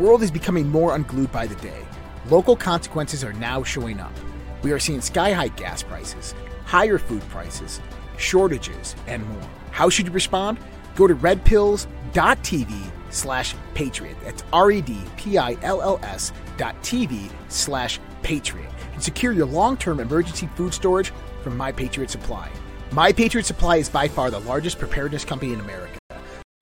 world is becoming more unglued by the day. Local consequences are now showing up. We are seeing sky high gas prices, higher food prices, shortages, and more. How should you respond? Go to redpills.tv slash patriot. That's R-E-D-P-I-L-L-S dot TV slash patriot. And secure your long-term emergency food storage from My Patriot Supply. My Patriot Supply is by far the largest preparedness company in America.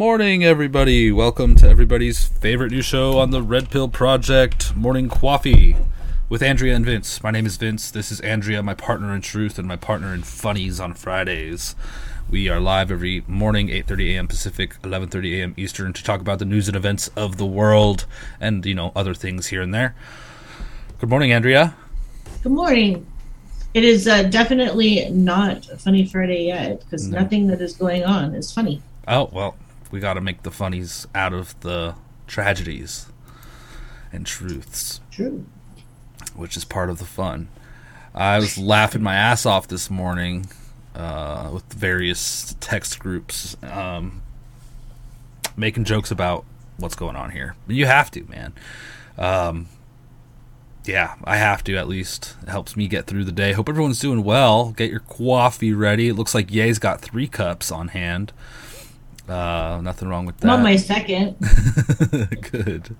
Morning, everybody. Welcome to everybody's favorite new show on the Red Pill Project, Morning Coffee, with Andrea and Vince. My name is Vince. This is Andrea, my partner in truth and my partner in funnies on Fridays. We are live every morning, 8:30 a.m. Pacific, 11:30 a.m. Eastern, to talk about the news and events of the world and you know other things here and there. Good morning, Andrea. Good morning. It is uh, definitely not a funny Friday yet because No. nothing that is going on is funny. Oh, well, we got to make the funnies out of the tragedies and truths, True. which is part of the fun. I was laughing my ass off this morning uh, with various text groups, um, making jokes about what's going on here. You have to, man. Um, yeah, I have to at least. It helps me get through the day. Hope everyone's doing well. Get your coffee ready. It looks like Ye's got three cups on hand. Uh, nothing wrong with that. I'm on my second. Good.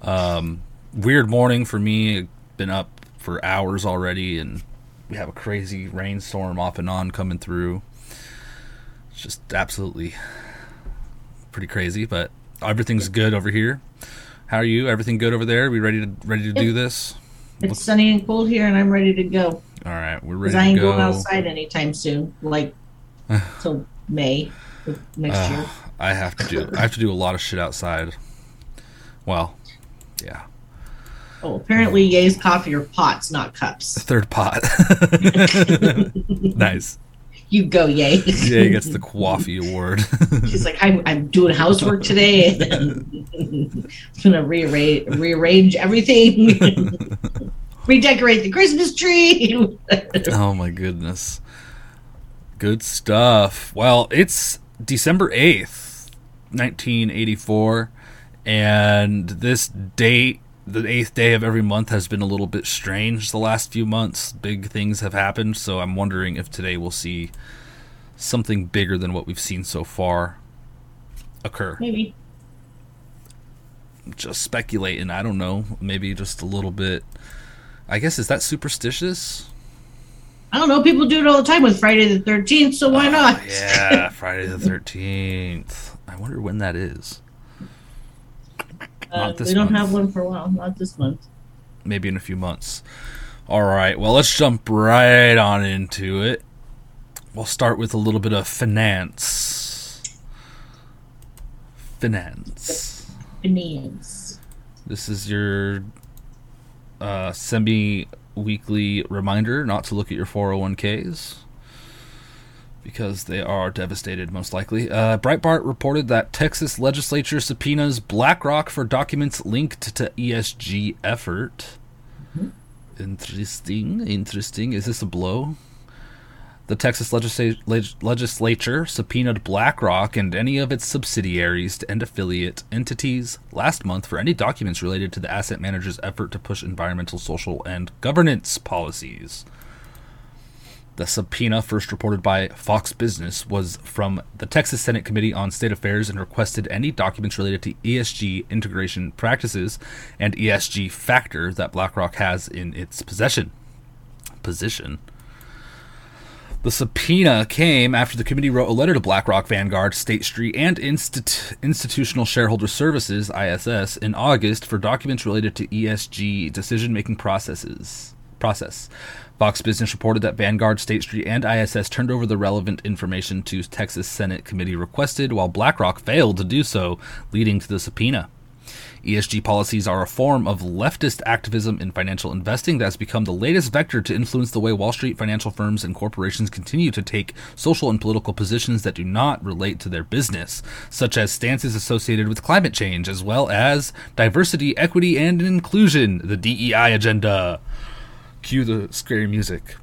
Um, weird morning for me. Been up for hours already, and we have a crazy rainstorm off and on coming through. It's just absolutely pretty crazy, but everything's good over here. How are you? Everything good over there? We ready to ready to do this? It's sunny and cold here, and I'm ready to go All right, we're ready. because I ain't going outside anytime soon, like till May next Uh, year. I have to do. I have to do a lot of shit outside. Well, yeah. Oh, apparently, Ye's coffee are pots, not cups. Third pot. nice. You go, Yay. Yay gets the coffee award. She's like, I'm, I'm doing housework today, and I'm gonna rearrange, rearrange everything, redecorate the Christmas tree. oh my goodness. Good stuff. Well, it's December 8th, 1984, and this date, the eighth day of every month, has been a little bit strange the last few months. Big things have happened, so I'm wondering if today we'll see something bigger than what we've seen so far occur. Maybe. Just speculating, I don't know. Maybe just a little bit. I guess, is that superstitious? I don't know. People do it all the time with Friday the 13th, so why not? Oh, yeah, Friday the 13th. I wonder when that is. Uh, Not we don't month. have one for a while. Not this month. Maybe in a few months. All right, well, let's jump right on into it. We'll start with a little bit of finance. Finance. Finance. This is your uh, semi weekly reminder not to look at your 401ks because they are devastated, most likely. Uh, Breitbart reported that Texas legislature subpoenas BlackRock for documents linked to ESG effort. Interesting. Interesting. Is this a blow? The Texas legisla- leg- legislature subpoenaed BlackRock and any of its subsidiaries and affiliate entities last month for any documents related to the asset manager's effort to push environmental, social, and governance policies. The subpoena, first reported by Fox Business, was from the Texas Senate Committee on State Affairs and requested any documents related to ESG integration practices and ESG factor that BlackRock has in its possession. Position. The subpoena came after the committee wrote a letter to BlackRock, Vanguard, State Street, and Instit- Institutional Shareholder Services (ISS) in August for documents related to ESG decision-making processes. Process. Fox Business reported that Vanguard, State Street, and ISS turned over the relevant information to Texas Senate committee requested, while BlackRock failed to do so, leading to the subpoena. ESG policies are a form of leftist activism in financial investing that has become the latest vector to influence the way Wall Street financial firms and corporations continue to take social and political positions that do not relate to their business, such as stances associated with climate change, as well as diversity, equity, and inclusion, the DEI agenda. Cue the scary music.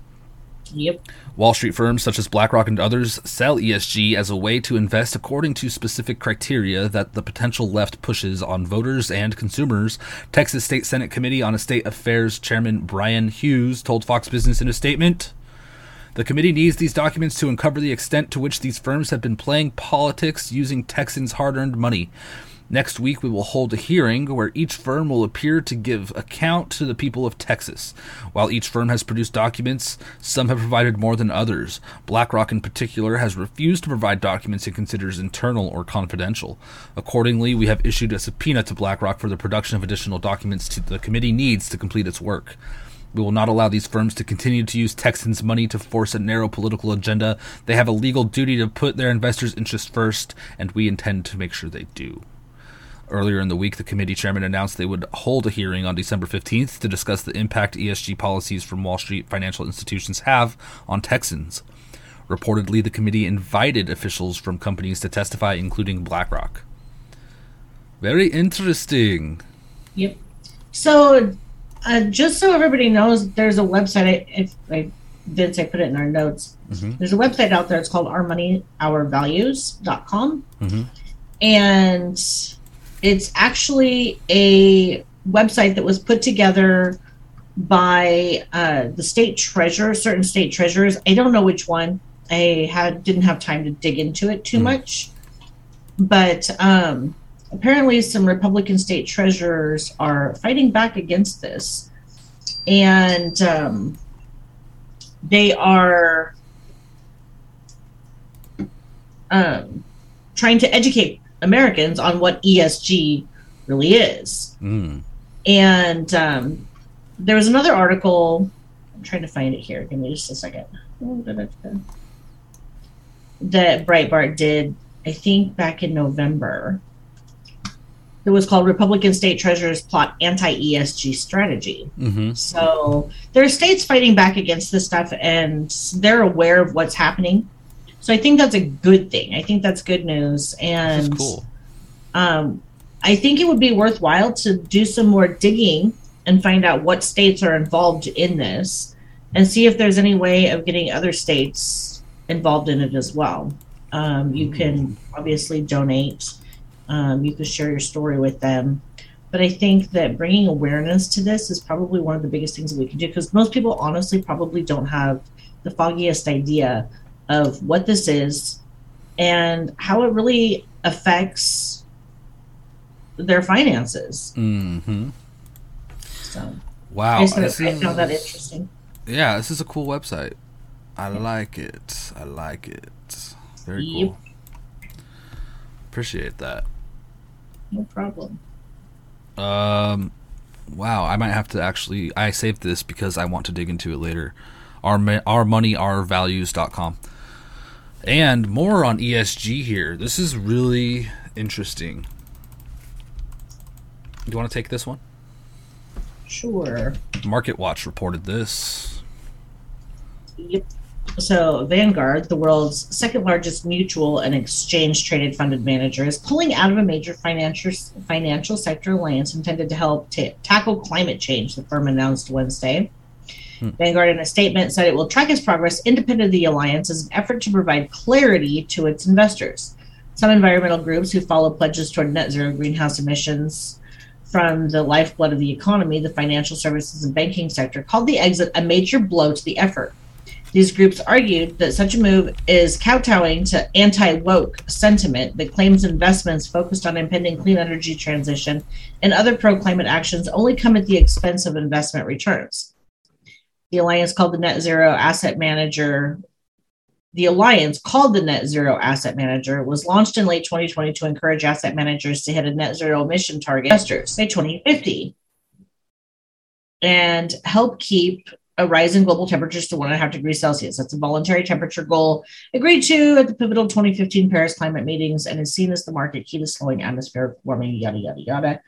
Yep. Wall Street firms such as BlackRock and others sell ESG as a way to invest according to specific criteria that the potential left pushes on voters and consumers. Texas State Senate Committee on Estate Affairs Chairman Bryan Hughes told Fox Business in a statement. The committee needs these documents to uncover the extent to which these firms have been playing politics using Texans' hard earned money. Next week, we will hold a hearing where each firm will appear to give account to the people of Texas. While each firm has produced documents, some have provided more than others. BlackRock, in particular, has refused to provide documents it considers internal or confidential. Accordingly, we have issued a subpoena to BlackRock for the production of additional documents the committee needs to complete its work. We will not allow these firms to continue to use Texans' money to force a narrow political agenda. They have a legal duty to put their investors' interests first, and we intend to make sure they do. Earlier in the week, the committee chairman announced they would hold a hearing on December 15th to discuss the impact ESG policies from Wall Street financial institutions have on Texans. Reportedly, the committee invited officials from companies to testify, including BlackRock. Very interesting. Yep. So, uh, just so everybody knows, there's a website. I, if I did say put it in our notes, there's a website out there. It's called ourmoneyourvalues.com. Mhm. And it's actually a website that was put together by uh, the state treasurer, certain state treasurers. I don't know which one. I had didn't have time to dig into it too Mhm. much, but um, apparently some Republican state treasurers are fighting back against this, and um, they are um, trying to educate Americans on what ESG really is. Mm. And um, there was another article. I'm trying to find it here. Give me just a second. That Breitbart did, I think, back in November. It was called Republican State Treasurers Plot Anti ESG Strategy. Mm-hmm. So there are states fighting back against this stuff, and they're aware of what's happening. So I think that's a good thing. I think that's good news. And cool. um, I think it would be worthwhile to do some more digging and find out what states are involved in this and see if there's any way of getting other states involved in it as well. Um, you can obviously donate, um, you can share your story with them. But I think that bringing awareness to this is probably one of the biggest things that we can do because most people honestly probably don't have the foggiest idea of what this is and how it really affects their finances. Mm-hmm. So Wow. I, this I found that interesting. Yeah, this is a cool website. I like it. I like it. Very Yep. cool. Appreciate that. No problem. Um, wow, I might have to actually. I saved this because I want to dig into it later. Our our money, our values.com. And more on ESG here. This is really Interesting. Do you want to take this one? Sure. Market Watch reported this. Yep. So, Vanguard, the world's second largest mutual and exchange traded funded manager, is pulling out of a major financial financial sector alliance intended to help t- tackle climate change. The firm announced Wednesday. Hmm. Vanguard, in a statement, said it will track its progress independent of the alliance as an effort to provide clarity to its investors. Some environmental groups who follow pledges toward net zero greenhouse emissions from the lifeblood of the economy, the financial services and banking sector, called the exit a major blow to the effort. These groups argued that such a move is kowtowing to anti woke sentiment that claims investments focused on impending clean energy transition and other pro climate actions only come at the expense of investment returns. The alliance called the Net Zero Asset Manager. The alliance called the Net Zero Asset Manager was launched in late 2020 to encourage asset managers to hit a net zero emission target investors by 2050 and help keep a rise in global temperatures to one and a half degrees Celsius. That's a voluntary temperature goal agreed to at the pivotal 2015 Paris climate meetings and is seen as the market key to slowing atmospheric warming, yada, yada, yada.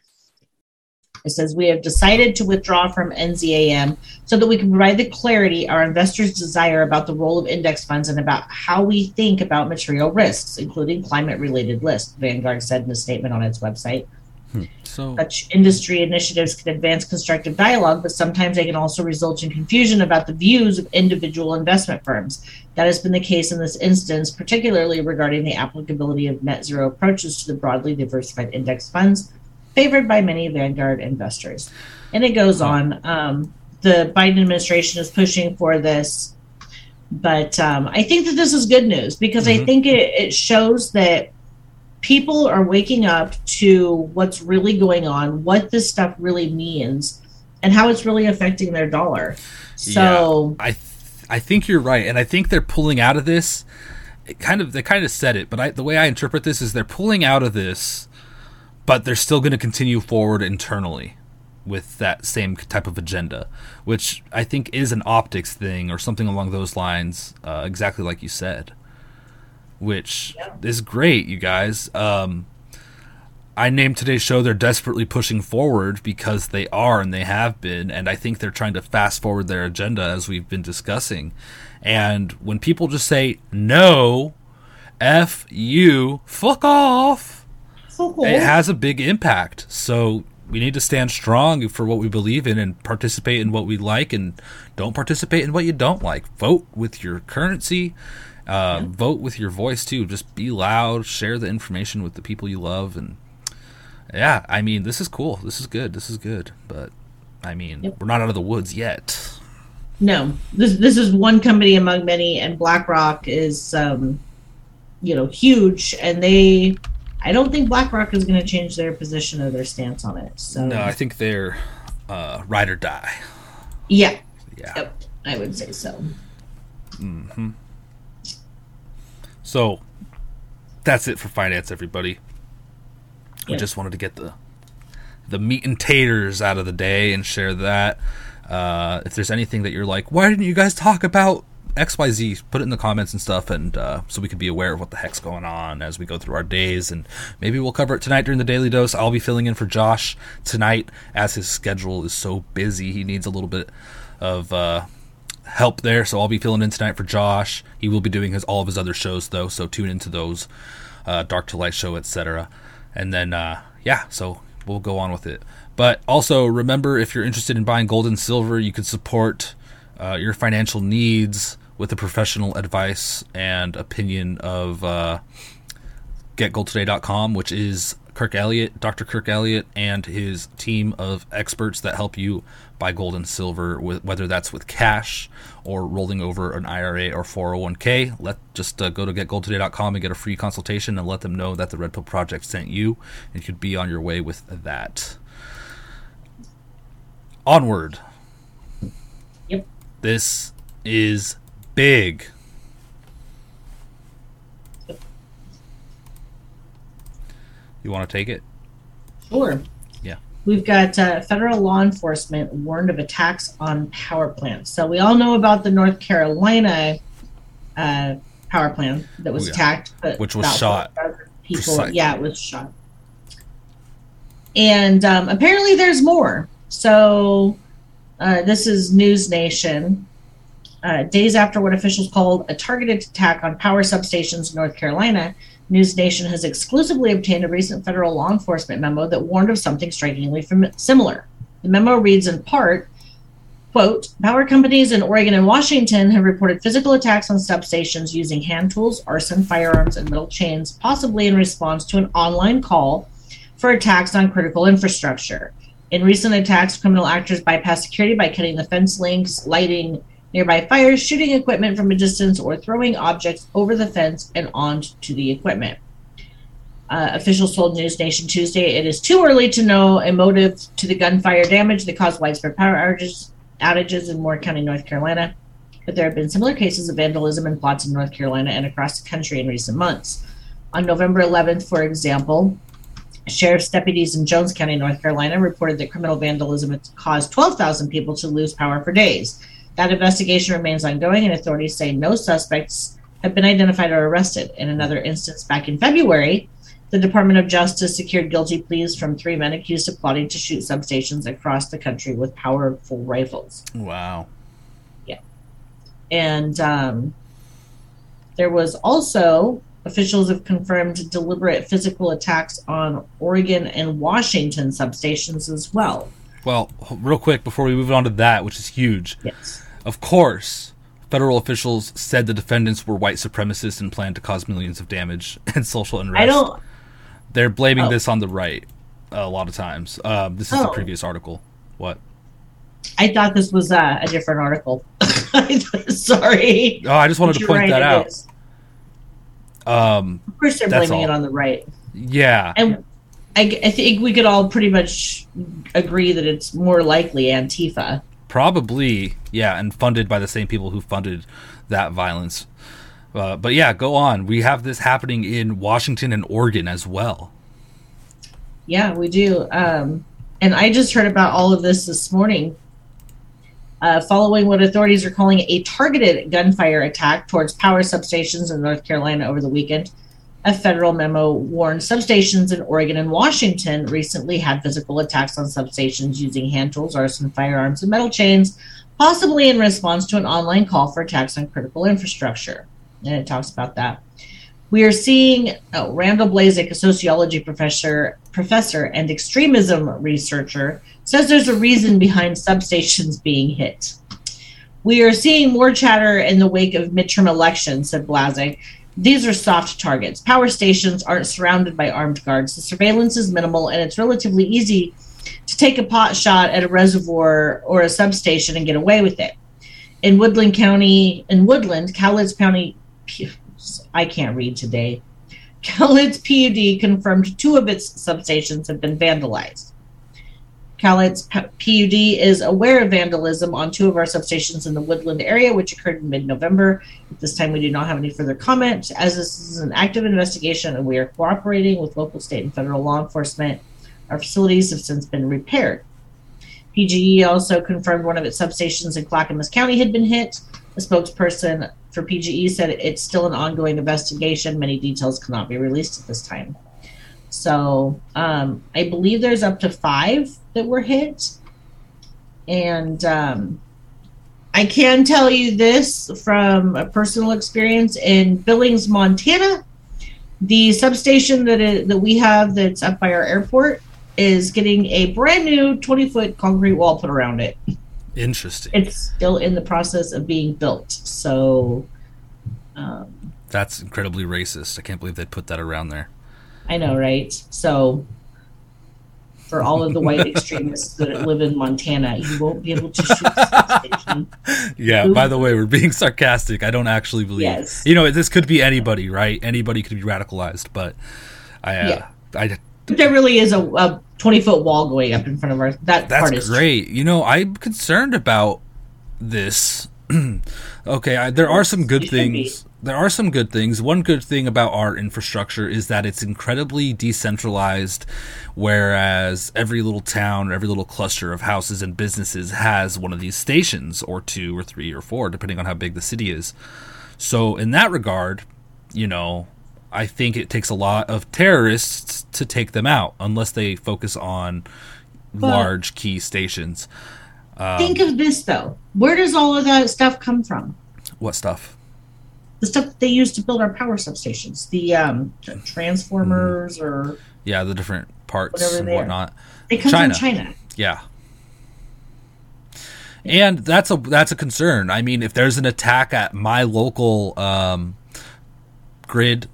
It says we have decided to withdraw from NZAM so that we can provide the clarity our investors desire about the role of index funds and about how we think about material risks, including climate related risks, Vanguard said in a statement on its website. Hmm. So, Such industry initiatives can advance constructive dialogue, but sometimes they can also result in confusion about the views of individual investment firms. That has been the case in this instance, particularly regarding the applicability of net zero approaches to the broadly diversified index funds favored by many Vanguard investors. And it goes on. Um, the Biden administration is pushing for this, but um, I think that this is good news because mm-hmm. I think it, it shows that people are waking up to what's really going on, what this stuff really means, and how it's really affecting their dollar. So yeah, I th- I think you're right, and I think they're pulling out of this. It kind of they kind of said it, but I, the way I interpret this is they're pulling out of this, but they're still going to continue forward internally with that same type of agenda, which I think is an optics thing or something along those lines, uh, exactly like you said which yeah. is great, you guys. Um, I named today's show They're Desperately Pushing Forward because they are and they have been, and I think they're trying to fast forward their agenda as we've been discussing. And when people just say, no, F you, fuck off, it has a big impact. So we need to stand strong for what we believe in and participate in what we like and don't participate in what you don't like. Vote with your currency uh, yeah. Vote with your voice too. Just be loud. Share the information with the people you love, and yeah, I mean, this is cool. This is good. This is good. But I mean, yep. we're not out of the woods yet. No, this this is one company among many, and BlackRock is, um, you know, huge, and they. I don't think BlackRock is going to change their position or their stance on it. So no, I think they're uh, ride or die. Yeah. Yeah. Yep, I would say so. Hmm. So that's it for finance, everybody. We just wanted to get the the meat and taters out of the day and share that. Uh, if there's anything that you're like, why didn't you guys talk about XYZ, put it in the comments and stuff, and uh, so we can be aware of what the heck's going on as we go through our days. And maybe we'll cover it tonight during the daily dose. I'll be filling in for Josh tonight as his schedule is so busy. He needs a little bit of uh, help there. So I'll be filling in tonight for Josh. He will be doing his all of his other shows though, so tune into those, uh, Dark to Light show, etc. And then uh, yeah, so we'll go on with it. But also remember, if you're interested in buying gold and silver, you can support uh, your financial needs with the professional advice and opinion of uh, GetGoldToday.com, which is Kirk Elliott, Dr. Kirk Elliott, and his team of experts that help you buy gold and silver, with, whether that's with cash or rolling over an IRA or 401k. Let just uh, go to getgoldtoday.com and get a free consultation and let them know that the Red Pill Project sent you, and you could be on your way with that. Onward. Yep. This is big. You want to take it? Sure. Yeah. We've got uh, federal law enforcement warned of attacks on power plants. So we all know about the North Carolina uh, power plant that was oh, yeah. attacked, which was shot. people. Yeah, it was shot. And um, apparently, there's more. So, uh, this is News Nation. Uh, days after what officials called a targeted attack on power substations in North Carolina, News Nation has exclusively obtained a recent federal law enforcement memo that warned of something strikingly similar. The memo reads in part Quote, power companies in Oregon and Washington have reported physical attacks on substations using hand tools, arson, firearms, and metal chains, possibly in response to an online call for attacks on critical infrastructure. In recent attacks, criminal actors bypass security by cutting the fence links, lighting nearby fires, shooting equipment from a distance, or throwing objects over the fence and onto the equipment. Uh, officials told News Nation Tuesday it is too early to know a motive to the gunfire damage that caused widespread power outages, outages in Moore County, North Carolina. But there have been similar cases of vandalism and plots in North Carolina and across the country in recent months. On November 11th, for example, sheriff's deputies in Jones County, North Carolina, reported that criminal vandalism had caused 12,000 people to lose power for days. That investigation remains ongoing, and authorities say no suspects have been identified or arrested. In another instance, back in February, the Department of Justice secured guilty pleas from three men accused of plotting to shoot substations across the country with powerful rifles. Wow. Yeah. And um, there was also officials have confirmed deliberate physical attacks on Oregon and Washington substations as well. Well, real quick before we move on to that, which is huge. Yes. Of course, federal officials said the defendants were white supremacists and planned to cause millions of damage and social unrest. I don't. They're blaming Oh. this on the right a lot of times. Um, this is the Oh. previous article. What? I thought this was uh, a different article. Sorry. Oh, I just wanted to point right, that out. is. Um, Of course, they're blaming it on the right, yeah, and I, I think we could all pretty much agree that it's more likely Antifa. probably. Yeah, and funded by the same people who funded that violence. Uh, but yeah, go on. We have this happening in Washington and Oregon as well. Yeah, we do. Um, and I just heard about all of this this morning. Uh, following what authorities are calling a targeted gunfire attack towards power substations in North Carolina over the weekend, a federal memo warned substations in Oregon and Washington recently had physical attacks on substations using hand tools, arson, firearms, and metal chains, possibly in response to an online call for attacks on critical infrastructure. And it talks about that. We are seeing oh, Randall Blazak, a sociology professor, professor and extremism researcher, says there's a reason behind substations being hit. We are seeing more chatter in the wake of midterm elections, said Blazak. These are soft targets. Power stations aren't surrounded by armed guards. The surveillance is minimal, and it's relatively easy to take a pot shot at a reservoir or a substation and get away with it. In Woodland County, in Woodland, Cowlitz County, I can't read today. Cowlitz PUD confirmed two of its substations have been vandalized. Cowlitz PUD is aware of vandalism on two of our substations in the Woodland area, which occurred in mid November. At this time, we do not have any further comment, as this is an active investigation and we are cooperating with local, state, and federal law enforcement. Our facilities have since been repaired. PGE also confirmed one of its substations in Clackamas County had been hit. A spokesperson for PGE said it's still an ongoing investigation. Many details cannot be released at this time. So um, I believe there's up to five that were hit. And um, I can tell you this from a personal experience in Billings, Montana. The substation that it, that we have that's up by our airport is getting a brand new 20 foot concrete wall put around it. Interesting. It's still in the process of being built. So um, That's incredibly racist. I can't believe they put that around there. I know, right? So for all of the white extremists that live in Montana, you won't be able to shoot. Yeah. Ooh. By the way, we're being sarcastic. I don't actually believe. Yes. You know, this could be anybody, right? Anybody could be radicalized, but I, uh, Yeah. I But there really is a, a 20 foot wall going up in front of our. That That's part is true. great. You know, I'm concerned about this. okay, I, there are some good things. There are some good things. One good thing about our infrastructure is that it's incredibly decentralized, whereas every little town or every little cluster of houses and businesses has one of these stations, or two, or three, or four, depending on how big the city is. So, in that regard, you know, I think it takes a lot of terrorists to take them out, unless they focus on Well- large key stations. Think of this though. Where does all of that stuff come from? What stuff? The stuff that they use to build our power substations, the um, transformers, or Yeah, the different parts and whatnot. they come China. from China. Yeah. And that's a that's a concern. I mean, if there's an attack at my local um, grid,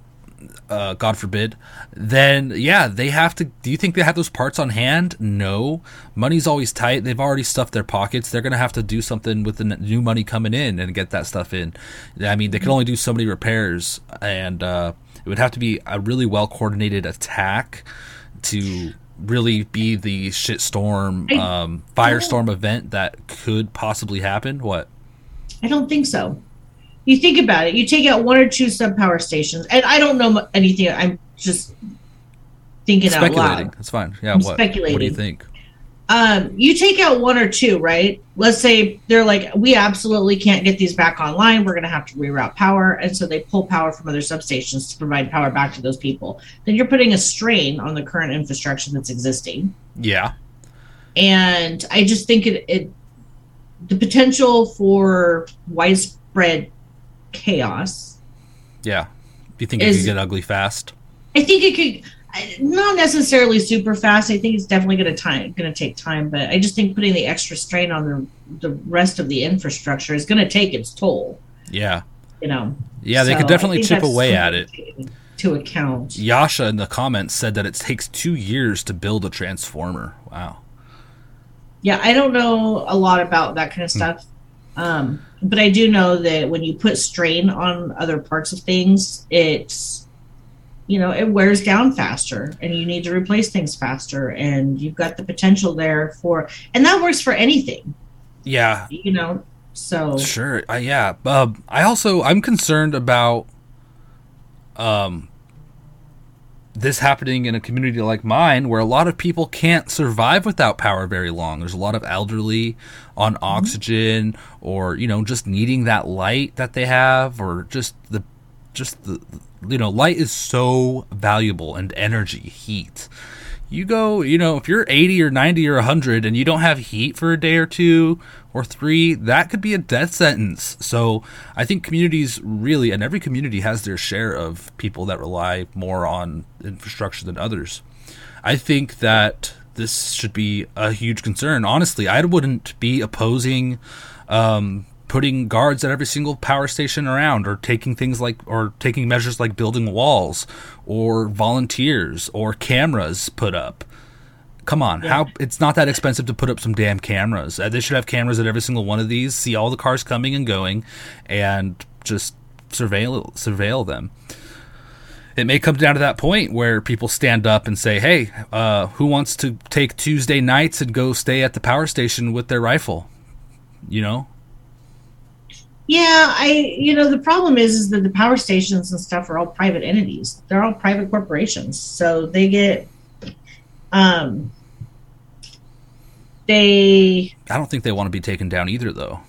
uh, God forbid, then yeah, they have to. Do you think they have those parts on hand? No, money's always tight. They've already stuffed their pockets. They're gonna have to do something with the new money coming in and get that stuff in. I mean, they can only do so many repairs, and uh, it would have to be a really well coordinated attack to really be the shitstorm, um, firestorm event that could possibly happen. What? I don't think so. You think about it. You take out one or two sub power stations, and I don't know anything. I'm just thinking out Speculating. loud. That's fine. Yeah. I'm what? What do you think? Um, you take out one or two, right? Let's say they're like, we absolutely can't get these back online. We're going to have to reroute power, and so they pull power from other substations to provide power back to those people. Then you're putting a strain on the current infrastructure that's existing. Yeah. and I just think it, it the potential for widespread chaos. Yeah. Do you think it could get ugly fast? I think it could not necessarily super fast. I think it's definitely going to time going to take time, but I just think putting the extra strain on the the rest of the infrastructure is going to take its toll. Yeah. You know. Yeah, they So could definitely chip away at it. to account. Yasha in the comments said that it takes two years to build a transformer. Wow. Yeah, I don't know a lot about that kind of stuff. Um, but I do know that when you put strain on other parts of things, it's you know, it wears down faster and you need to replace things faster and you've got the potential there for and that works for anything, Yeah, you know. So Sure. Uh, yeah. Uh, I also I'm concerned about um this happening in a community like mine where a lot of people can't survive without power very long. There's a lot of elderly on mm-hmm. oxygen or you know just needing that light that they have or just the just the you know light is so valuable and energy heat you go, you know, if you're 80 or 90 or 100 and you don't have heat for a day or two or three, that could be a death sentence. So I think communities really, and every community has their share of people that rely more on infrastructure than others. I think that this should be a huge concern. Honestly, I wouldn't be opposing um, putting guards at every single power station around, or taking things like, or taking measures like building walls, or volunteers, or cameras put up. Come on, how it's not that expensive to put up some damn cameras. Uh, they should have cameras at every single one of these, see all the cars coming and going, and just surveil surveil them it may come down to that point where people stand up and say, "Hey, uh, who wants to take Tuesday nights and go stay at the power station with their rifle?" You know, yeah, I you know, the problem is is that the power stations and stuff are all private entities. They're all private corporations. So they get um they I don't think they want to be taken down either, though.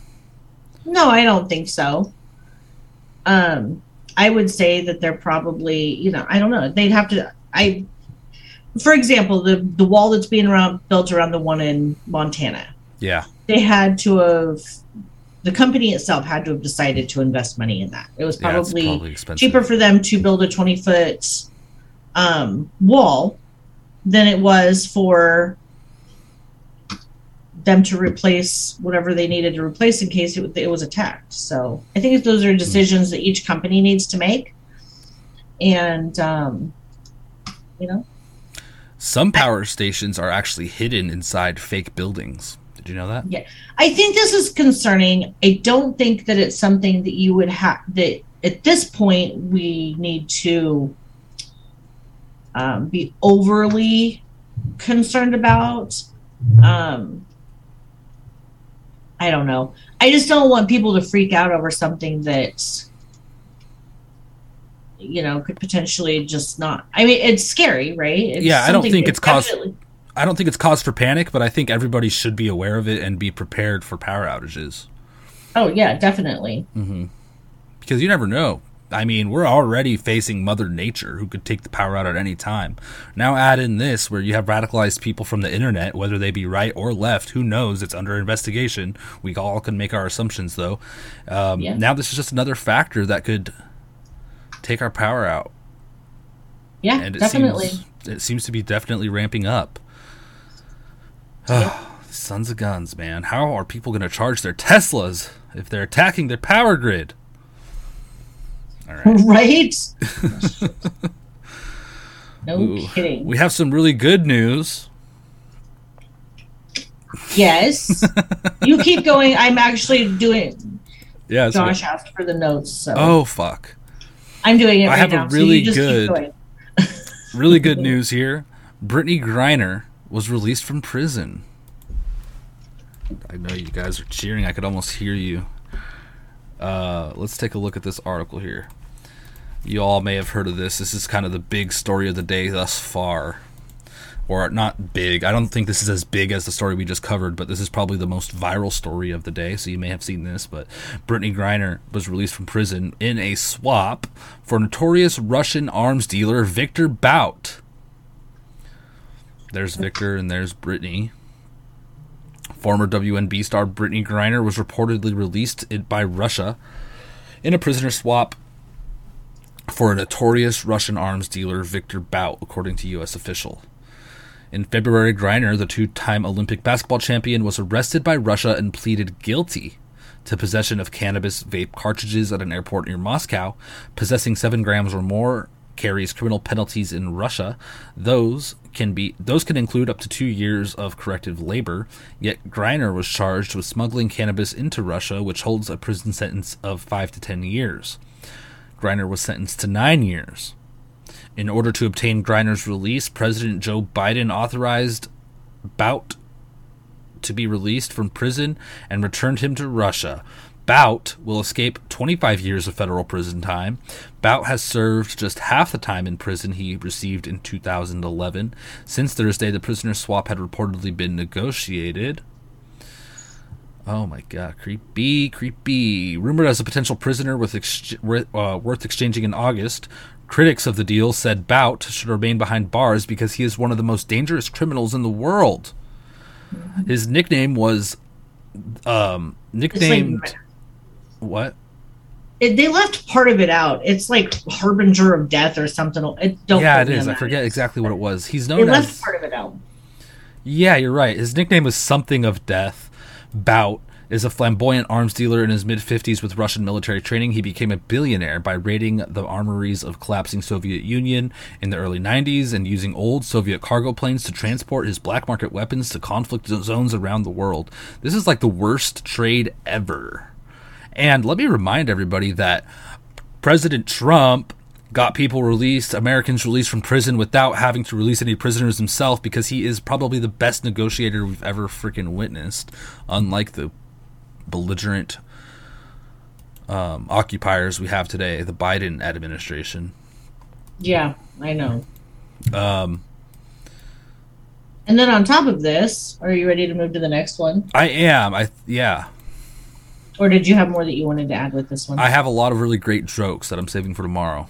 No, I don't think so. Um, I would say that they're probably, you know, I don't know. They'd have to. I, for example, the the wall that's being around built around the one in Montana. Yeah, They had to have. The company itself had to have decided to invest money in that. It was yeah, probably, probably cheaper for them to build a twenty foot um, wall than it was for them to replace whatever they needed to replace in case it, it was attacked. So I think those are decisions that each company needs to make. And, um, you know, Some power stations are actually hidden inside fake buildings. Did you know that? Yeah. I think this is concerning. I don't think that it's something that you would have that at this point we need to um, be overly concerned about. Um, I don't know. I just don't want people to freak out over something that you know could potentially just not. I mean, it's scary, right? It's Yeah, I don't think it's definitely- I don't think it's cause for panic, but I think everybody should be aware of it and be prepared for power outages Oh yeah, definitely. Mm-hmm. because you never know. I mean, we're already facing Mother Nature, who could take the power out at any time. Now add in this, where you have radicalized people from the internet, whether they be right or left, who knows? It's under investigation. We all can make our assumptions, though. Um, Yeah. Now this is just another factor that could take our power out, Yeah, and it definitely. seems it seems to be definitely ramping up. Yep. Sons of guns, man! How are people going to charge their Teslas if they're attacking their power grid? All right. right? no Ooh. kidding. We have some really good news. yes. you keep going. I'm actually doing. Yeah. Josh good. asked for the notes, so Oh fuck! I'm doing it I right have a now. so really keep good- Really good news here. Brittney Griner was released from prison. I know you guys are cheering. I could almost hear you. Uh, let's take a look at this article here. You all may have heard of this. This is kind of the big story of the day thus far. Or not big. I don't think this is as big as the story we just covered, but this is probably the most viral story of the day, so you may have seen this. But Brittney Griner was released from prison in a swap for notorious Russian arms dealer Victor Bout. There's Victor and there's Brittney. Former WNB star Brittney Griner was reportedly released by Russia in a prisoner swap for a notorious Russian arms dealer Victor Bout, according to U.S. official. In February, Griner, the two time Olympic basketball champion, was arrested by Russia and pleaded guilty to possession of cannabis vape cartridges at an airport near Moscow. Possessing seven grams or more carries criminal penalties in Russia. Those can be those can include up to two years of corrective labor. Yet Griner was charged with smuggling cannabis into Russia, which holds a prison sentence of five to ten years. Griner was sentenced to nine years. In order to obtain Griner's release, President Joe Biden authorized Bout to be released from prison and returned him to Russia. Bout will escape 25 years of federal prison time. Bout has served just half the time in prison he received in 2011. Since Thursday, the prisoner swap had reportedly been negotiated. Oh my god, creepy, creepy. Rumored as a potential prisoner with ex- uh, worth exchanging in August, critics of the deal said Bout should remain behind bars because he is one of the most dangerous criminals in the world. His nickname was um nicknamed like, what? it, they left part of it out. It's like harbinger of death or something. It, don't yeah, it is. I forget exactly what it was. He's They known left as part of it out. Yeah, you're right. His nickname was something of death. Bout is a flamboyant arms dealer in his mid 50s with Russian military training. He became a billionaire by raiding the armories of collapsing Soviet Union in the early 90s and using old Soviet cargo planes to transport his black market weapons to conflict zones around the world. This is like the worst trade ever. And let me remind everybody that President Trump got people released, Americans released from prison without having to release any prisoners himself because he is probably the best negotiator we've ever freaking witnessed, unlike the belligerent um, occupiers we have today, the Biden administration. Yeah, I know. Um, And then on top of this, are you ready to move to the next one? I am. I yeah. Or did you have more that you wanted to add with this one? I have a lot of really great jokes that I'm saving for tomorrow.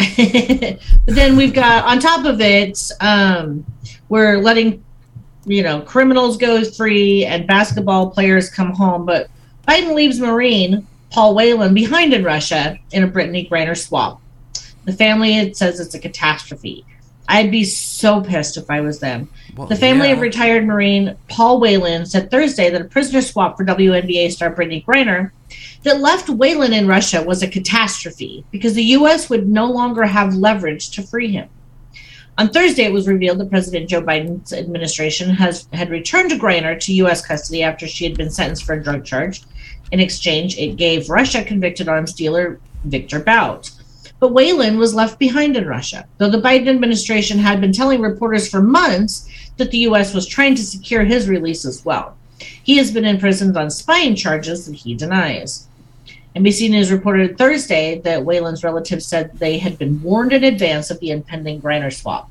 but then we've got on top of it, um, we're letting you know criminals go free and basketball players come home, but Biden leaves Marine Paul Whelan behind in Russia in a Brittney Griner swap. The family it says it's a catastrophe. I'd be so pissed if I was them. Well, The family yeah. of retired Marine Paul Whelan said Thursday that a prisoner swap for WNBA star Brittney Griner that left Whelan in Russia was a catastrophe because the U.S. would no longer have leverage to free him. On Thursday, it was revealed that President Joe Biden's administration has had returned to Griner to U.S. custody after she had been sentenced for a drug charge. In exchange, it gave Russia convicted arms dealer Victor Bout. But Whelan was left behind in Russia, though the Biden administration had been telling reporters for months that the U.S. was trying to secure his release as well. He has been imprisoned on spying charges that he denies. NBC News reported Thursday that Whelan's relatives said they had been warned in advance of the impending Griner swap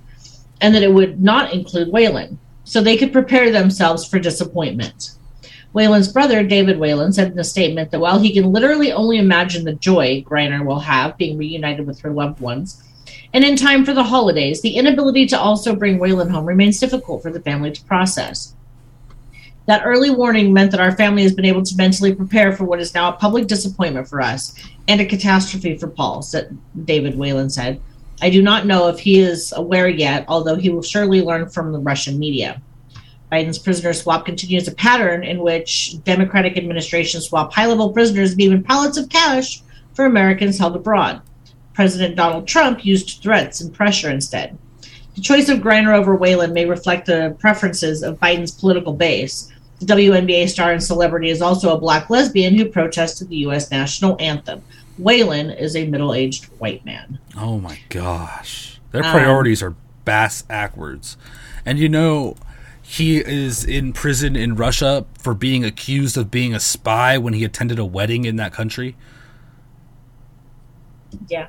and that it would not include Whelan, so they could prepare themselves for disappointment. Whelan's brother, David Whelan, said in a statement that while he can literally only imagine the joy Griner will have being reunited with her loved ones, and in time for the holidays, the inability to also bring Whelan home remains difficult for the family to process. That early warning meant that our family has been able to mentally prepare for what is now a public disappointment for us and a catastrophe for Paul, said David Whelan said. I do not know if he is aware yet, although he will surely learn from the Russian media. Biden's prisoner swap continues a pattern in which Democratic administrations swap high level prisoners and even pallets of cash for Americans held abroad. President Donald Trump used threats and pressure instead. The choice of Griner over Whelan may reflect the preferences of Biden's political base. The WNBA star and celebrity is also a black lesbian who protested the U.S. national anthem. Whelan is a middle aged white man. Oh my gosh. Their priorities um, are bass backwards. And you know, he is in prison in Russia for being accused of being a spy when he attended a wedding in that country. Yeah.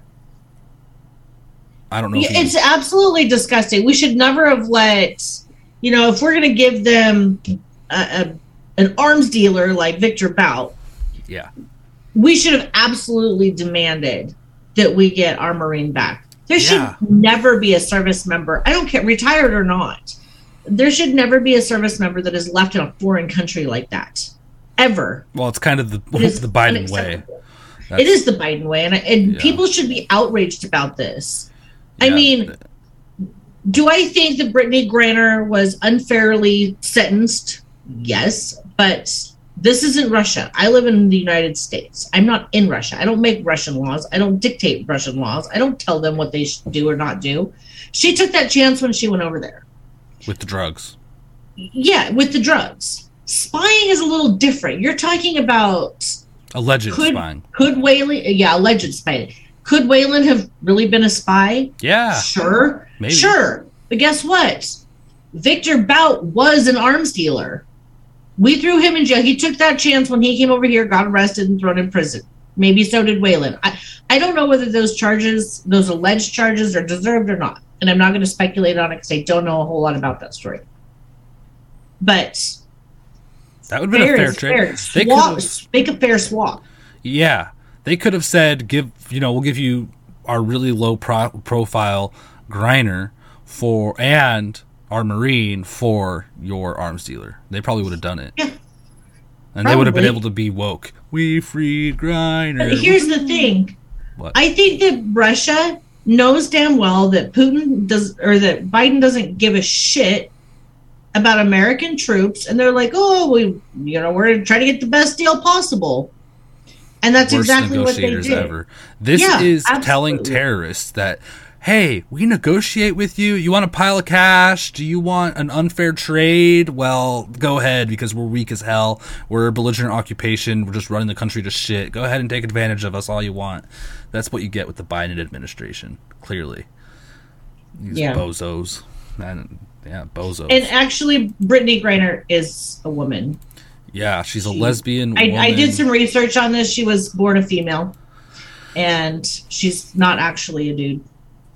I don't know. It's absolutely disgusting. We should never have let, you know, if we're going to give them a, a, an arms dealer like Victor Bout, yeah, we should have absolutely demanded that we get our Marine back. There yeah. should never be a service member, I don't care, retired or not, there should never be a service member that is left in a foreign country like that ever. Well, it's kind of the the Biden way. That's, it is the Biden way, and, and yeah. people should be outraged about this. Yeah. I mean, do I think that Brittney Griner was unfairly sentenced? Yes, but this isn't Russia. I live in the United States. I'm not in Russia. I don't make Russian laws. I don't dictate Russian laws. I don't tell them what they should do or not do. She took that chance when she went over there with the drugs. Yeah, with the drugs. Spying is a little different. You're talking about alleged could, spying. Could Whelan? Yeah, alleged spying. Could Whelan have really been a spy? Yeah, sure, maybe. sure. But guess what? Victor Bout was an arms dealer. We threw him in jail. He took that chance when he came over here, got arrested, and thrown in prison. Maybe so did Whelan. I, I don't know whether those charges, those alleged charges, are deserved or not and I'm not going to speculate on it because I don't know a whole lot about that story. But that would be a fair trade. Swap, make a fair swap. Yeah, they could have said, "Give you know, we'll give you our really low pro- profile Griner for and our Marine for your arms dealer." They probably would have done it. Yeah. And probably. they would have been able to be woke. We freed Griner. But here's the thing. What? I think that Russia knows damn well that Putin does or that Biden doesn't give a shit about American troops, and they're like, "Oh, we, you know, we're trying to get the best deal possible." And that's Worst exactly what they did. Ever. This yeah, is absolutely. telling terrorists that, hey, we negotiate with you. You want a pile of cash? Do you want an unfair trade? Well, go ahead because we're weak as hell. We're a belligerent occupation. We're just running the country to shit. Go ahead and take advantage of us all you want. That's what you get with the Biden administration, clearly. These yeah. bozos. And, yeah, bozos. And actually, Brittney Griner is a woman. Yeah, she's a lesbian. I, I, did some research on this. She was born a female, and she's not actually a dude.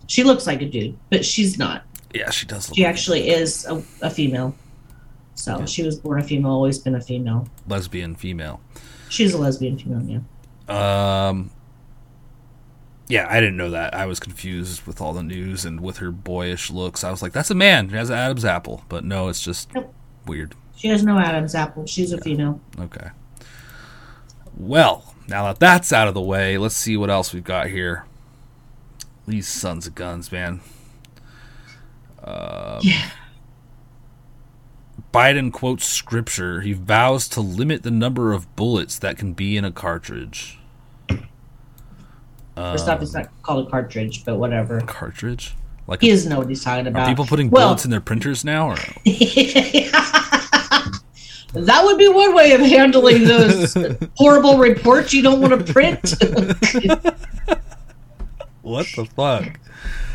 She looks like a dude, but she's not. Yeah, she does. she actually is a, a, female. So yeah. she was born a female, always been a female. Lesbian female. She's a lesbian female. Yeah. Um, yeah, I didn't know that. I was confused with all the news and with her boyish looks. I was like, "That's a man. She has an Adam's apple." But no, it's just nope. weird. She has no Adam's apple. She's a female. Okay. Well, now that that's out of the way, let's see what else we've got here. These sons of guns, man. Um, yeah. Biden quotes scripture. He vows to limit the number of bullets that can be in a cartridge. First off, it's not called a cartridge, but whatever. Cartridge? Like he a, doesn't know what he's talking about. Are people putting well, bullets in their printers now? Or? that would be one way of handling those horrible reports you don't want to print. what the fuck?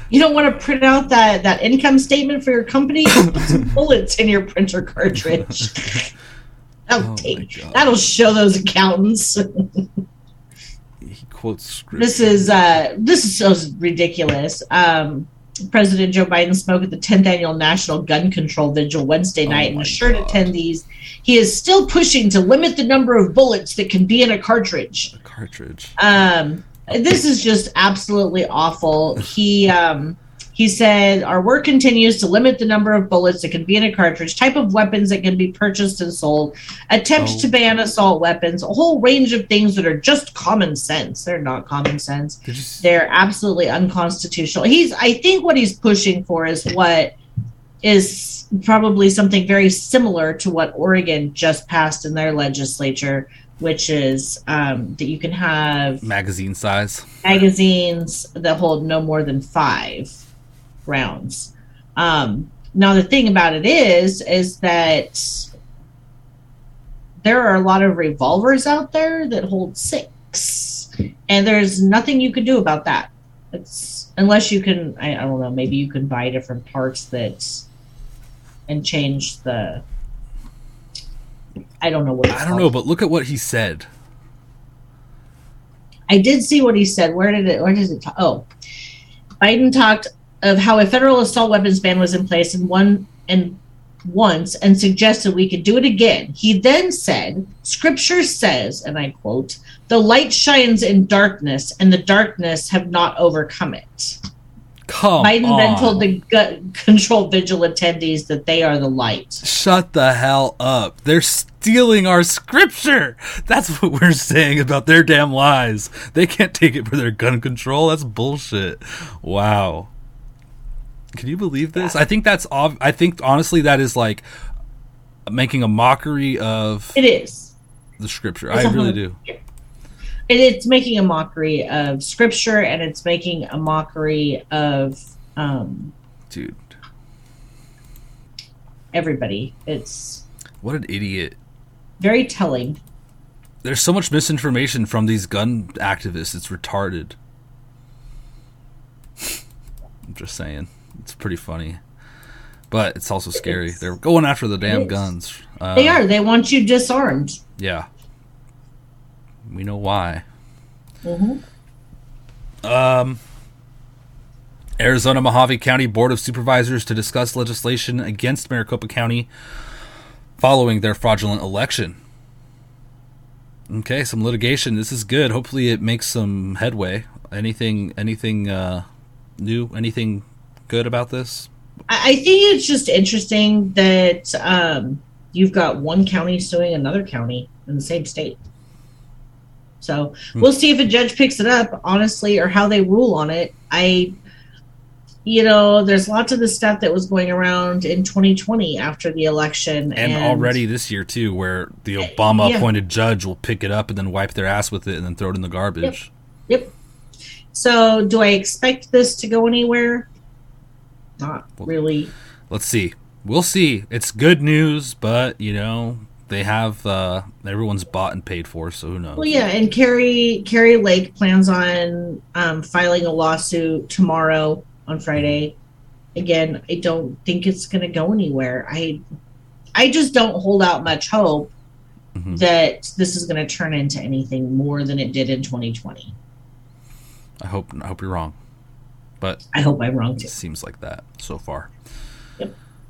You don't want to print out that, that income statement for your company? Put some bullets in your printer cartridge. That'll, oh take, that'll show those accountants he quotes script. This is uh, this is so ridiculous. Um, President Joe Biden spoke at the 10th annual National Gun Control Vigil Wednesday Oh night and assured God. attendees he is still pushing to limit the number of bullets that can be in a cartridge. A cartridge. Um, this is just absolutely awful. He um, he said our work continues to limit the number of bullets that can be in a cartridge, type of weapons that can be purchased and sold, attempt Oh. to ban assault weapons, a whole range of things that are just common sense. They're not common sense. You? s- They're absolutely unconstitutional. He's I think what he's pushing for is what is probably something very similar to what Oregon just passed in their legislature, which is um, that you can have Magazine size. magazines that hold no more than five rounds. Um, now the thing about it is, is that there are a lot of revolvers out there that hold six, and there's nothing you can do about that. It's unless you can, I, I don't know, maybe you can buy different parts that and change the. I don't know what I don't called. know, but look at what he said. I did see what he said. Where did it? Where does it? oh, Biden talked of how a federal assault weapons ban was in place and one and once and suggested we could do it again. He then said, "Scripture says, and I quote, the light shines in darkness, and the darkness have not overcome it." Come Biden on. then told the gun control vigil attendees that they are the light. Shut the hell up. They're stealing our scripture. That's what we're saying about their damn lies. They can't take it for their gun control. That's bullshit. Wow. Can you believe this? I think that's ob- I think honestly that is like making a mockery of It is. the scripture. I really do. It, it's making a mockery of scripture and it's making a mockery of um, Dude, everybody. It's what an idiot. very telling. There's so much misinformation from these gun activists. It's retarded. I'm just saying. It's pretty funny. But it's also scary. It's- They're going after the damn guns. Uh, they are. They want you disarmed. Yeah. We know why. Mhm. Um, Arizona Mohave County Board of Supervisors to discuss legislation against Maricopa County following their fraudulent election. Okay, some litigation. This is good. Hopefully, it makes some headway. Anything? Anything uh, new? Anything good about this? I, I think it's just interesting that um, you've got one county suing another county in the same state. So Hmm. we'll see if a judge picks it up, honestly, or how they rule on it. I, you know, there's lots of the stuff that was going around in 2020 after the election, And, already this year too, where the Obama appointed judge will pick it up and then wipe their ass with it and then throw it in the garbage. Yep. So, do I expect this to go anywhere? Not Well- really. let's see. We'll see. It's good news, but you know they have uh, everyone's bought and paid for, so who knows? Well, yeah, and Kari Kari Lake plans on um, filing a lawsuit tomorrow on Friday. Again, I don't think it's going to go anywhere. I I just don't hold out much hope Mhm. that this is going to turn into anything more than it did in 2020. I hope I hope you're wrong, but I hope I'm wrong too. it seems like that so far.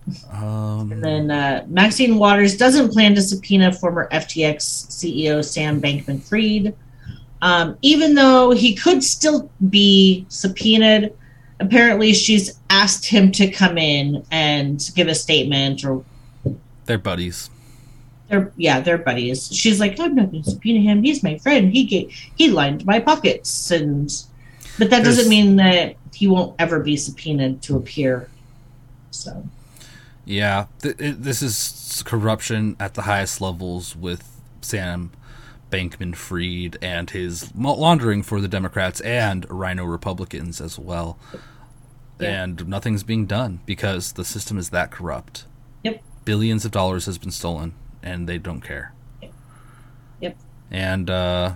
Yep. Um, And then uh, Maxine Waters doesn't plan to subpoena former FTX CEO Sam Bankman Fried. Um, even though he could still be subpoenaed, apparently she's asked him to come in and give a statement or they're buddies. they're yeah, they're buddies. She's like, I'm not gonna subpoena him, he's my friend. He gave, he lined my pockets and but that There's- doesn't mean that he won't ever be subpoenaed to appear. So Yeah, th- this is corruption at the highest levels with Sam Bankman Fried and his laundering for the Democrats and RINO Republicans as well. Yeah. And nothing's being done because the system is that corrupt. Yep. Billions of dollars has been stolen and they don't care. Yep. And uh,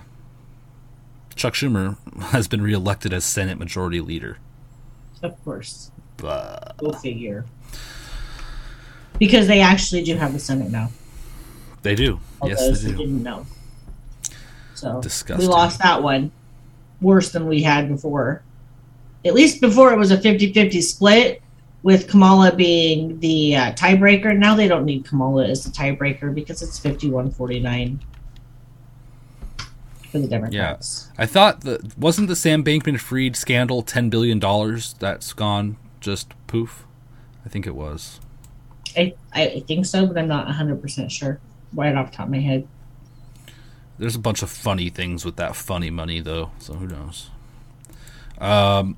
Chuck Schumer has been reelected as Senate Majority Leader. of course. But Go figure. Because they actually do have the Senate now. they do. Yes, they do. didn't know. So Disgusting. we lost that one. Worse than we had before. at least before it was a 50-50 split with Kamala being the uh, tiebreaker. Now they don't need Kamala as the tiebreaker because it's 51-49 for the Democrats. I thought that wasn't the Sam Bankman-Fried scandal ten billion dollars that's gone just poof. I think it was. I, I think so, but I'm not 100% sure right off the top of my head. There's a bunch of funny things with that funny money, though, so who knows? Um,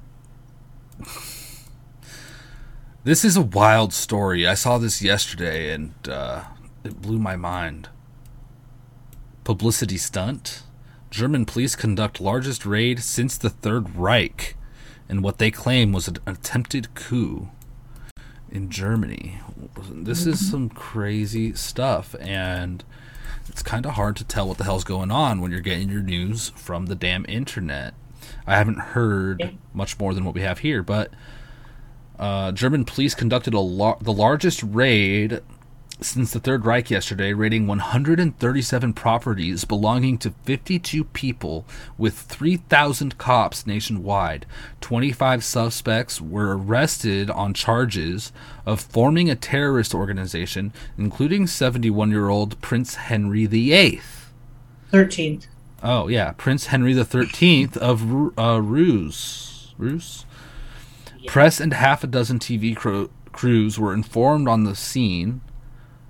this is a wild story. I saw this yesterday and uh, it blew my mind. Publicity stunt? German police conduct largest raid since the Third Reich in what they claim was an attempted coup in Germany. This is some crazy stuff, and it's kind of hard to tell what the hell's going on when you're getting your news from the damn internet. I haven't heard much more than what we have here, but uh, German police conducted a lar- the largest raid since the Third Reich yesterday, raiding 137 properties belonging to 52 people with 3,000 cops nationwide. 25 suspects were arrested on charges of forming a terrorist organization, including 71 year old Prince Henry VIII. 13th. Oh, yeah, Prince Henry the 13th of uh, Reuss. Reuss? Yeah. Press and half a dozen TV cro- crews were informed on the scene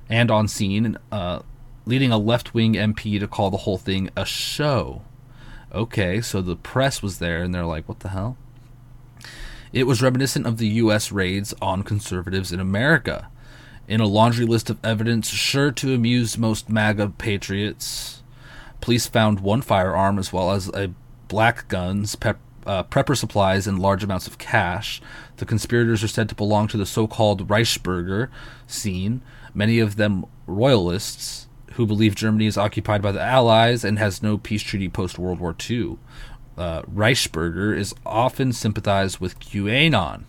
and on scene, uh, leading a left wing MP to call the whole thing a show. Okay, so the press was there and they're like, what the hell? It was reminiscent of the U.S. raids on conservatives in America. In a laundry list of evidence sure to amuse most MAGA patriots, police found one firearm as well as a black guns, pep- uh, prepper supplies, and large amounts of cash. The conspirators are said to belong to the so called Reichsbürger scene, many of them royalists who believe Germany is occupied by the Allies and has no peace treaty post World War II. Uh, Reichsbürger is often sympathized with QAnon.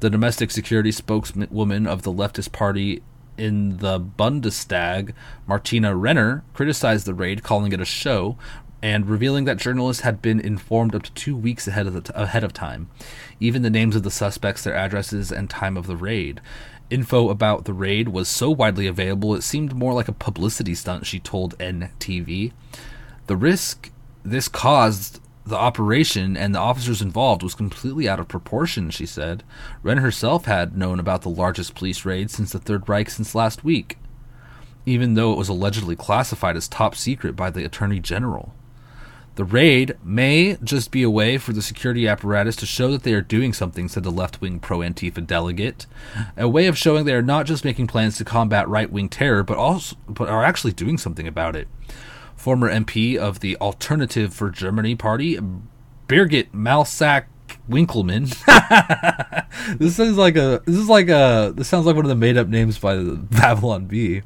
The domestic security spokeswoman of the leftist party in the Bundestag, Martina Renner, criticized the raid, calling it a show, and revealing that journalists had been informed up to two weeks ahead of, t- ahead of time, even the names of the suspects, their addresses, and time of the raid. Info about the raid was so widely available it seemed more like a publicity stunt, she told NTV. The risk this caused the operation and the officers involved was completely out of proportion, she said. Wren herself had known about the largest police raid since the Third Reich since last week, even though it was allegedly classified as top secret by the Attorney General. The raid may just be a way for the security apparatus to show that they are doing something, said the left wing pro Antifa delegate. A way of showing they are not just making plans to combat right wing terror, but also but are actually doing something about it. Former MP of the Alternative for Germany party, Birgit Malsack Winkemann. this is like a this is like a this sounds like one of the made up names by the Babylon Bee.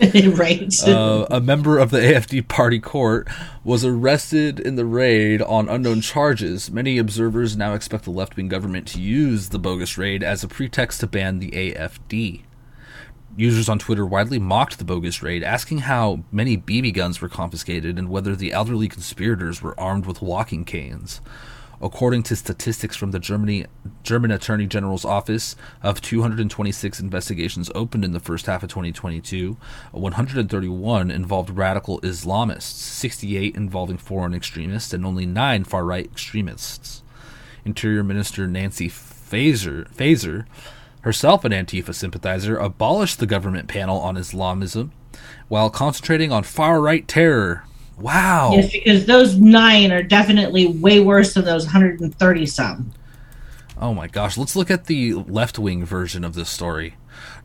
right. uh, a member of the AFD party court was arrested in the raid on unknown charges. Many observers now expect the left wing government to use the bogus raid as a pretext to ban the AFD. Users on Twitter widely mocked the bogus raid, asking how many BB guns were confiscated and whether the elderly conspirators were armed with walking canes. According to statistics from the Germany, German Attorney General's office, of 226 investigations opened in the first half of 2022, 131 involved radical Islamists, 68 involving foreign extremists, and only 9 far right extremists. Interior Minister Nancy Faeser, Faeser, herself an Antifa sympathizer, abolished the government panel on Islamism while concentrating on far right terror Wow. Yes, because those nine are definitely way worse than those 130 some. Oh my gosh. Let's look at the left wing version of this story.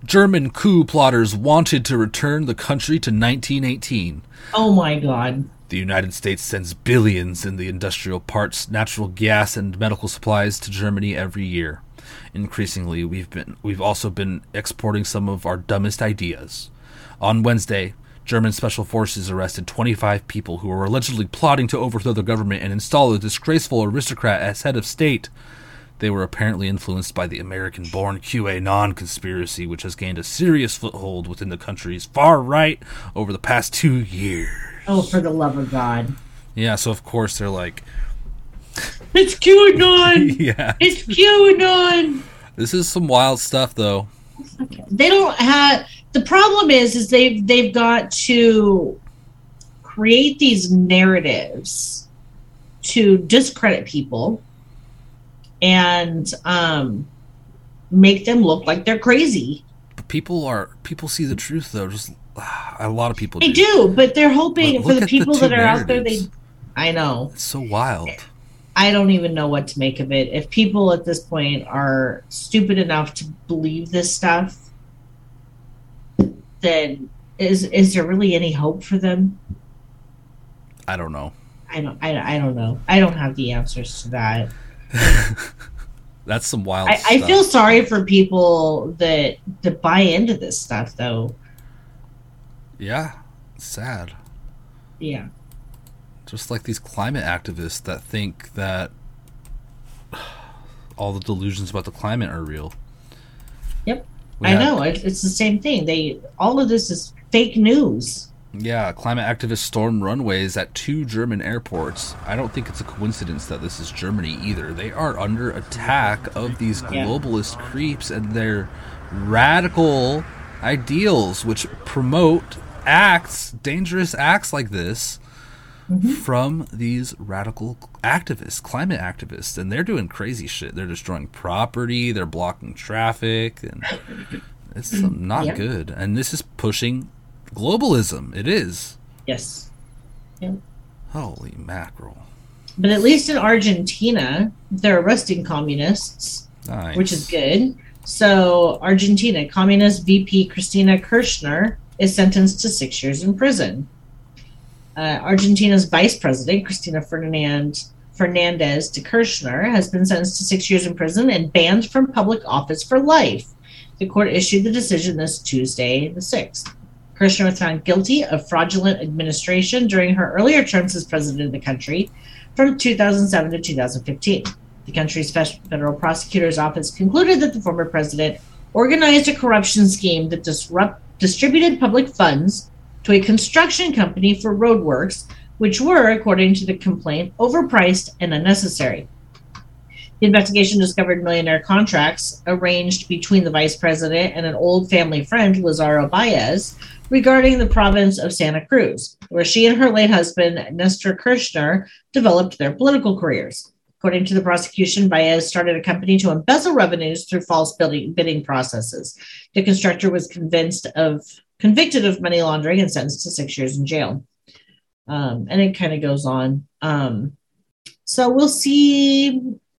German coup plotters wanted to return the country to 1918. Oh my god. The United States sends billions in the industrial parts, natural gas, and medical supplies to Germany every year. Increasingly, we've been we've also been exporting some of our dumbest ideas. On Wednesday, German special forces arrested 25 people who were allegedly plotting to overthrow the government and install a disgraceful aristocrat as head of state. They were apparently influenced by the American born QAnon conspiracy, which has gained a serious foothold within the country's far right over the past two years. Oh, for the love of God. Yeah, so of course they're like, It's QAnon. yeah. It's QAnon. This is some wild stuff, though. They don't have. The problem is, is they've they've got to create these narratives to discredit people and um, make them look like they're crazy. But people are people see the truth, though. Just a lot of people They do, but they're hoping But for the at the people that are out there. They. I know. It's so wild. I don't even know what to make of it. If people at this point are stupid enough to believe this stuff, then is is there really any hope for them? I don't know. I don't. I, I don't know. I don't have the answers to that. That's some wild. I, I feel sorry for people that that buy into this stuff, though. Yeah, sad. Yeah. Just like these climate activists that think that all the delusions about the climate are real. Yep. We I know. It, it's the same thing. They all of this is fake news. Yeah, climate activists storm runways at two German airports. I don't think it's a coincidence that this is Germany either. They are under attack of these Yeah. globalist creeps and their radical ideals, which promote acts, dangerous acts like this, from these radical activists, climate activists. And they're doing crazy shit. They're destroying property, they're blocking traffic, and it's um, not Yeah. good. And this is pushing globalism. It is. Yes. Holy mackerel. But at least in Argentina, they're arresting communists, Nice. which is good. So, Argentina, communist VP Cristina Kirchner is sentenced to six years in prison. Uh, Argentina's vice president, Cristina Ferdinand Fernandez de Kirchner, has been sentenced to six years in prison and banned from public office for life. The court issued the decision this Tuesday, the 6th. Kirchner was found guilty of fraudulent administration during her earlier terms as president of the country from 2007 to 2015. The country's federal prosecutor's office concluded that the former president organized a corruption scheme that disrupt, distributed public funds to a construction company for roadworks, which were, according to the complaint, overpriced and unnecessary. The investigation discovered millionaire contracts arranged between the vice president and an old family friend, Lazaro Baez, regarding the province of Santa Cruz, where she and her late husband, Nestor Kirchner, developed their political careers. According to the prosecution, Baez started a company to embezzle revenues through false bidding, bidding processes. The constructor was convinced of convicted of money laundering and sentenced to six years in jail. Um, and it kind of goes on. Um, so we'll see,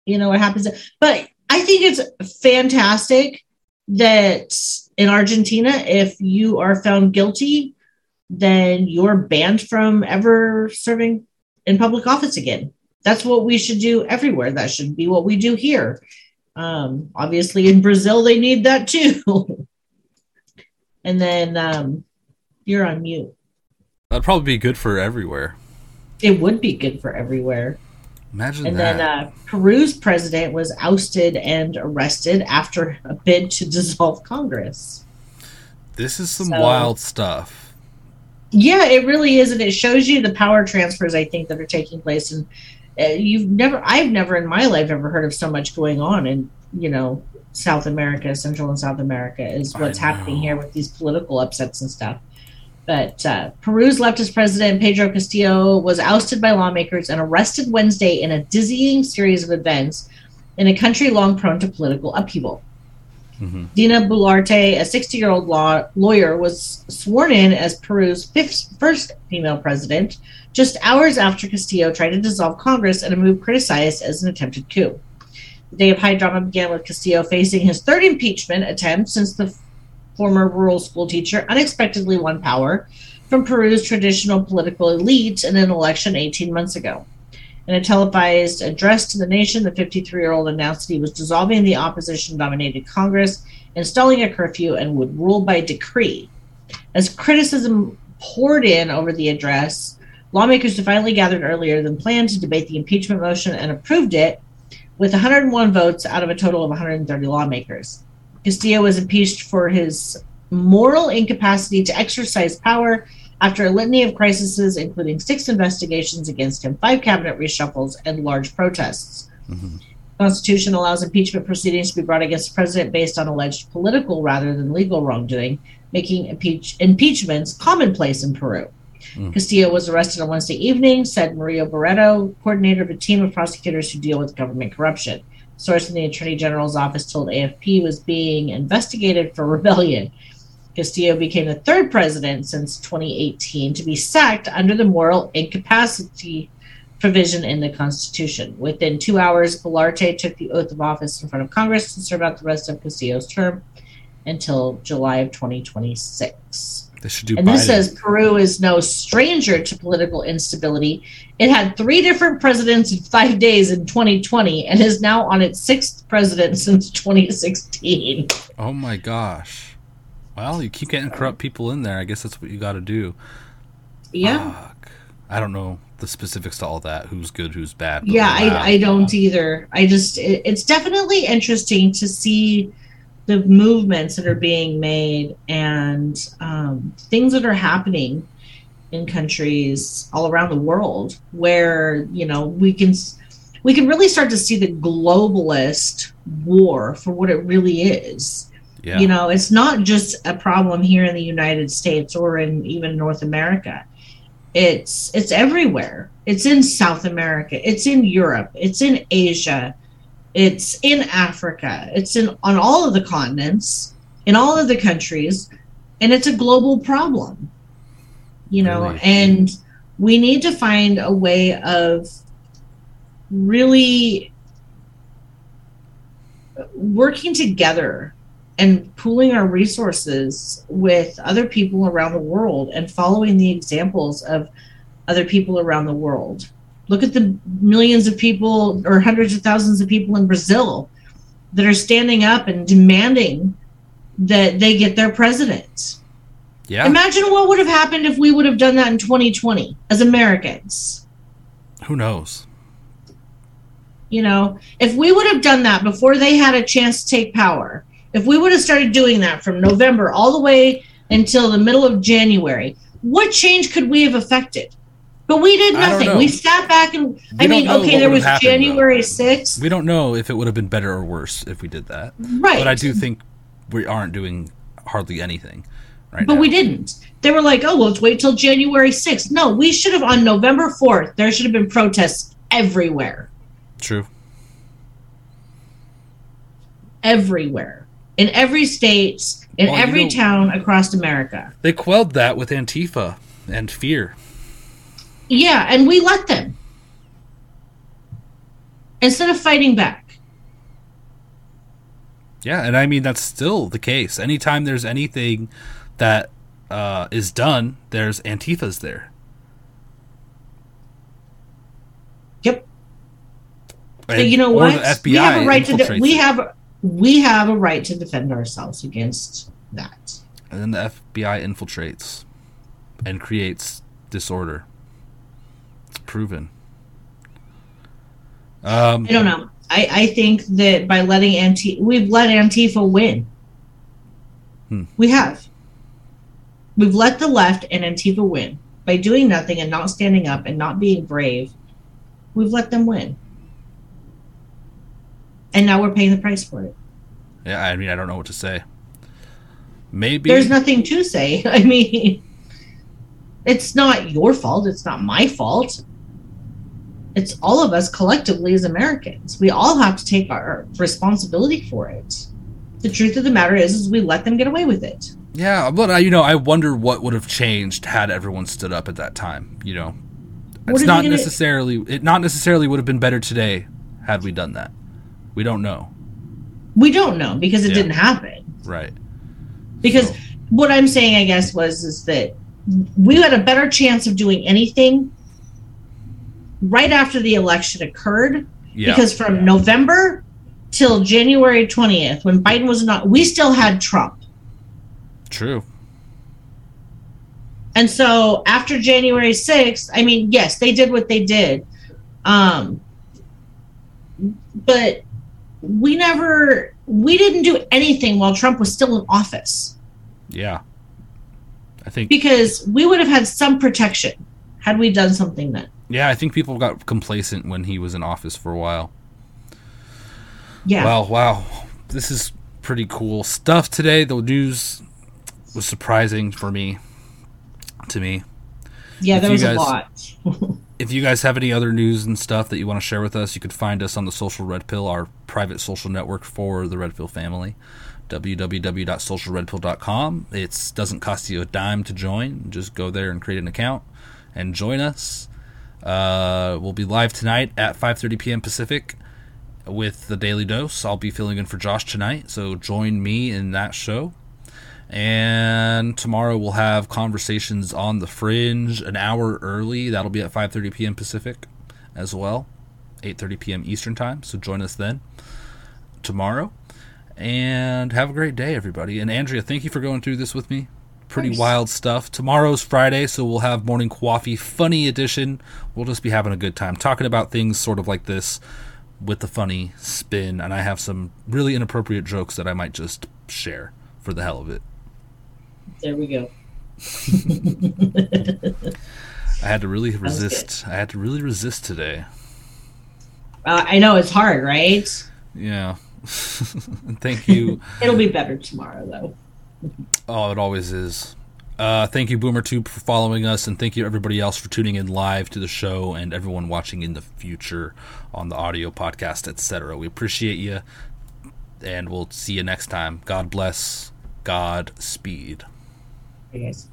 you know, what happens. But I think it's fantastic that in Argentina, if you are found guilty, then you're banned from ever serving in public office again. That's what we should do everywhere. That should be what we do here. Um, obviously, in Brazil, they need that too. and then um, you're on mute. That'd probably be good for everywhere. It would be good for everywhere. Imagine And that. then uh, Peru's president was ousted and arrested after a bid to dissolve Congress. this is some so- wild stuff. Yeah, it really is, and it shows you the power transfers I think that are taking place. And uh, you've never, I've never in my life ever heard of so much going on in you know South America, Central and South America, is what's happening here with these political upsets and stuff. But uh, Peru's leftist president Pedro Castillo was ousted by lawmakers and arrested Wednesday in a dizzying series of events in a country long prone to political upheaval. Mhm. Dina Boluarte, a 60 year old law lawyer, was sworn in as Peru's fifth, first female president just hours after Castillo tried to dissolve Congress in a move criticized as an attempted coup. The day of high drama began with Castillo facing his third impeachment attempt since the former rural school teacher unexpectedly won power from Peru's traditional political elite in an election 18 months ago. In a televised address to the nation, the 53 year old announced that he was dissolving the opposition dominated Congress, installing a curfew, and would rule by decree. As criticism poured in over the address, lawmakers finally gathered earlier than planned to debate the impeachment motion and approved it with 101 votes out of a total of 130 lawmakers. Castillo was impeached for his moral incapacity to exercise power after a litany of crises, including six investigations against him, five cabinet reshuffles, and large protests. Mhm. Constitution allows impeachment proceedings to be brought against the president based on alleged political rather than legal wrongdoing, making impeach- impeachments commonplace in Peru. Mm. Castillo was arrested on Wednesday evening, said Mario Barreto, coordinator of a team of prosecutors who deal with government corruption. Source in the Attorney General's office told AFP was being investigated for rebellion. Castillo became the third president since 2018 to be sacked under the moral incapacity provision in the Constitution. Within two hours, Boluarte took the oath of office in front of Congress to serve out the rest of Castillo's term until July of 2026. They should do And this says Peru is no stranger to political instability. It had three different presidents in five days in 2020 and is now on its sixth president since 2016. oh my gosh. Well, you keep getting corrupt people in there. I guess that's what you got to do. Yeah. Fuck. I don't know the specifics to all that. Who's good, who's bad. yeah. I, I don't either. I just, it, it's definitely interesting to see the movements that are being made and um, things that are happening in countries all around the world where you know we can we can really start to see the globalist war for what it really is. Yeah. you know it's not just a problem here in the united states or in even north america. It's it's everywhere. It's in south america. It's in europe. It's in asia it's in africa it's in on all of the continents in all of the countries and it's a global problem you know Really? and we need to find a way of really working together and pooling our resources with other people around the world and following the examples of other people around the world. Look at the millions of people or hundreds of thousands of people in Brazil that are standing up and demanding that they get their president. yeah. Imagine what would have happened if we would have done that in 2020 as Americans. Who knows? You know, if we would have done that before they had a chance to take power, if we would have started doing that from November all the way until the middle of January, what change could we have affected? But we did nothing. We sat back and We I mean, okay, there was happened, January 6th. We don't know if it would have been better or worse if we did that. Right. But I do think we aren't doing hardly anything right But now. we didn't. They were like, oh, well, let's wait till January 6th. No, we should have, on November 4th, there should have been protests everywhere. True. Everywhere. In every state, in Well, you every know- town across America. They quelled that with Antifa and fear. Yeah, and we let them. Instead of fighting back. Yeah, and I mean that's still the case. Anytime there's anything that uh, is done, there's Antifas there. Yep. But And- you know what? FBI we have a right to de- we have we have a right to defend ourselves against that. and then the FBI infiltrates and creates disorder. It's proven. Um, I don't know. I, I think that by letting Antifa, we've let Antifa win. Hmm. We have. We've let the left and Antifa win by doing nothing and not standing up and not being brave. We've let them win, and now we're paying the price for it. yeah, I mean I don't know what to say. Maybe There's nothing to say. I mean, it's not your fault. It's not my fault. It's all of us collectively as Americans. We all have to take our responsibility for it. The truth of the matter is, is we let them get away with it. Yeah, but I, you know, I wonder what would have changed had everyone stood up at that time. You know, it's not gonna- necessarily it not necessarily would have been better today had we done that. We don't know, We don't know because it Yeah. didn't happen. right? Because So- what I'm saying, I guess, was is that we had a better chance of doing anything right after the election occurred Yeah, because from November till January 20th, when Biden was not, we still had Trump. true. And so after January 6th, I mean, yes, they did what they did. Um, but we never, we didn't do anything while Trump was still in office. Yeah, I think because we would have had some protection had we done something then. Yeah, I think people got complacent when he was in office for a while. Yeah. Wow, wow. This is pretty cool stuff today. The news was surprising for me. To me. yeah, if there was guys- a lot. If you guys have any other news and stuff that you want to share with us, you could find us on the Social Red Pill, our private social network for the Red Pill family. www.socialredpill.com. It doesn't cost you a dime to join. Just go there and create an account and join us. Uh, we'll be live tonight at 5:30 p.m. Pacific with the Daily Dose. I'll be filling in for Josh tonight, so join me in that show. And tomorrow we'll have conversations on the fringe an hour early. That'll be at 5:30 p.m. Pacific as well, 8:30 p.m. Eastern time. So join us then tomorrow. And have a great day, everybody. And Andrea, thank you for going through this with me. Pretty course. wild stuff. Tomorrow's Friday, so we'll have morning coffee funny edition. We'll just be having a good time talking about things sort of like this with the funny spin. And I have some really inappropriate jokes that I might just share for the hell of it. There we go. I had to really resist. I had to really resist today. Uh, I know it's hard, right? Yeah. thank you. It'll be better tomorrow, though. Oh, it always is. Uh, thank you, BoomerTube, for following us, and thank you everybody else for tuning in live to the show, and everyone watching in the future on the audio podcast, etc. We appreciate you, and we'll see you next time. God bless. God speed. Guys.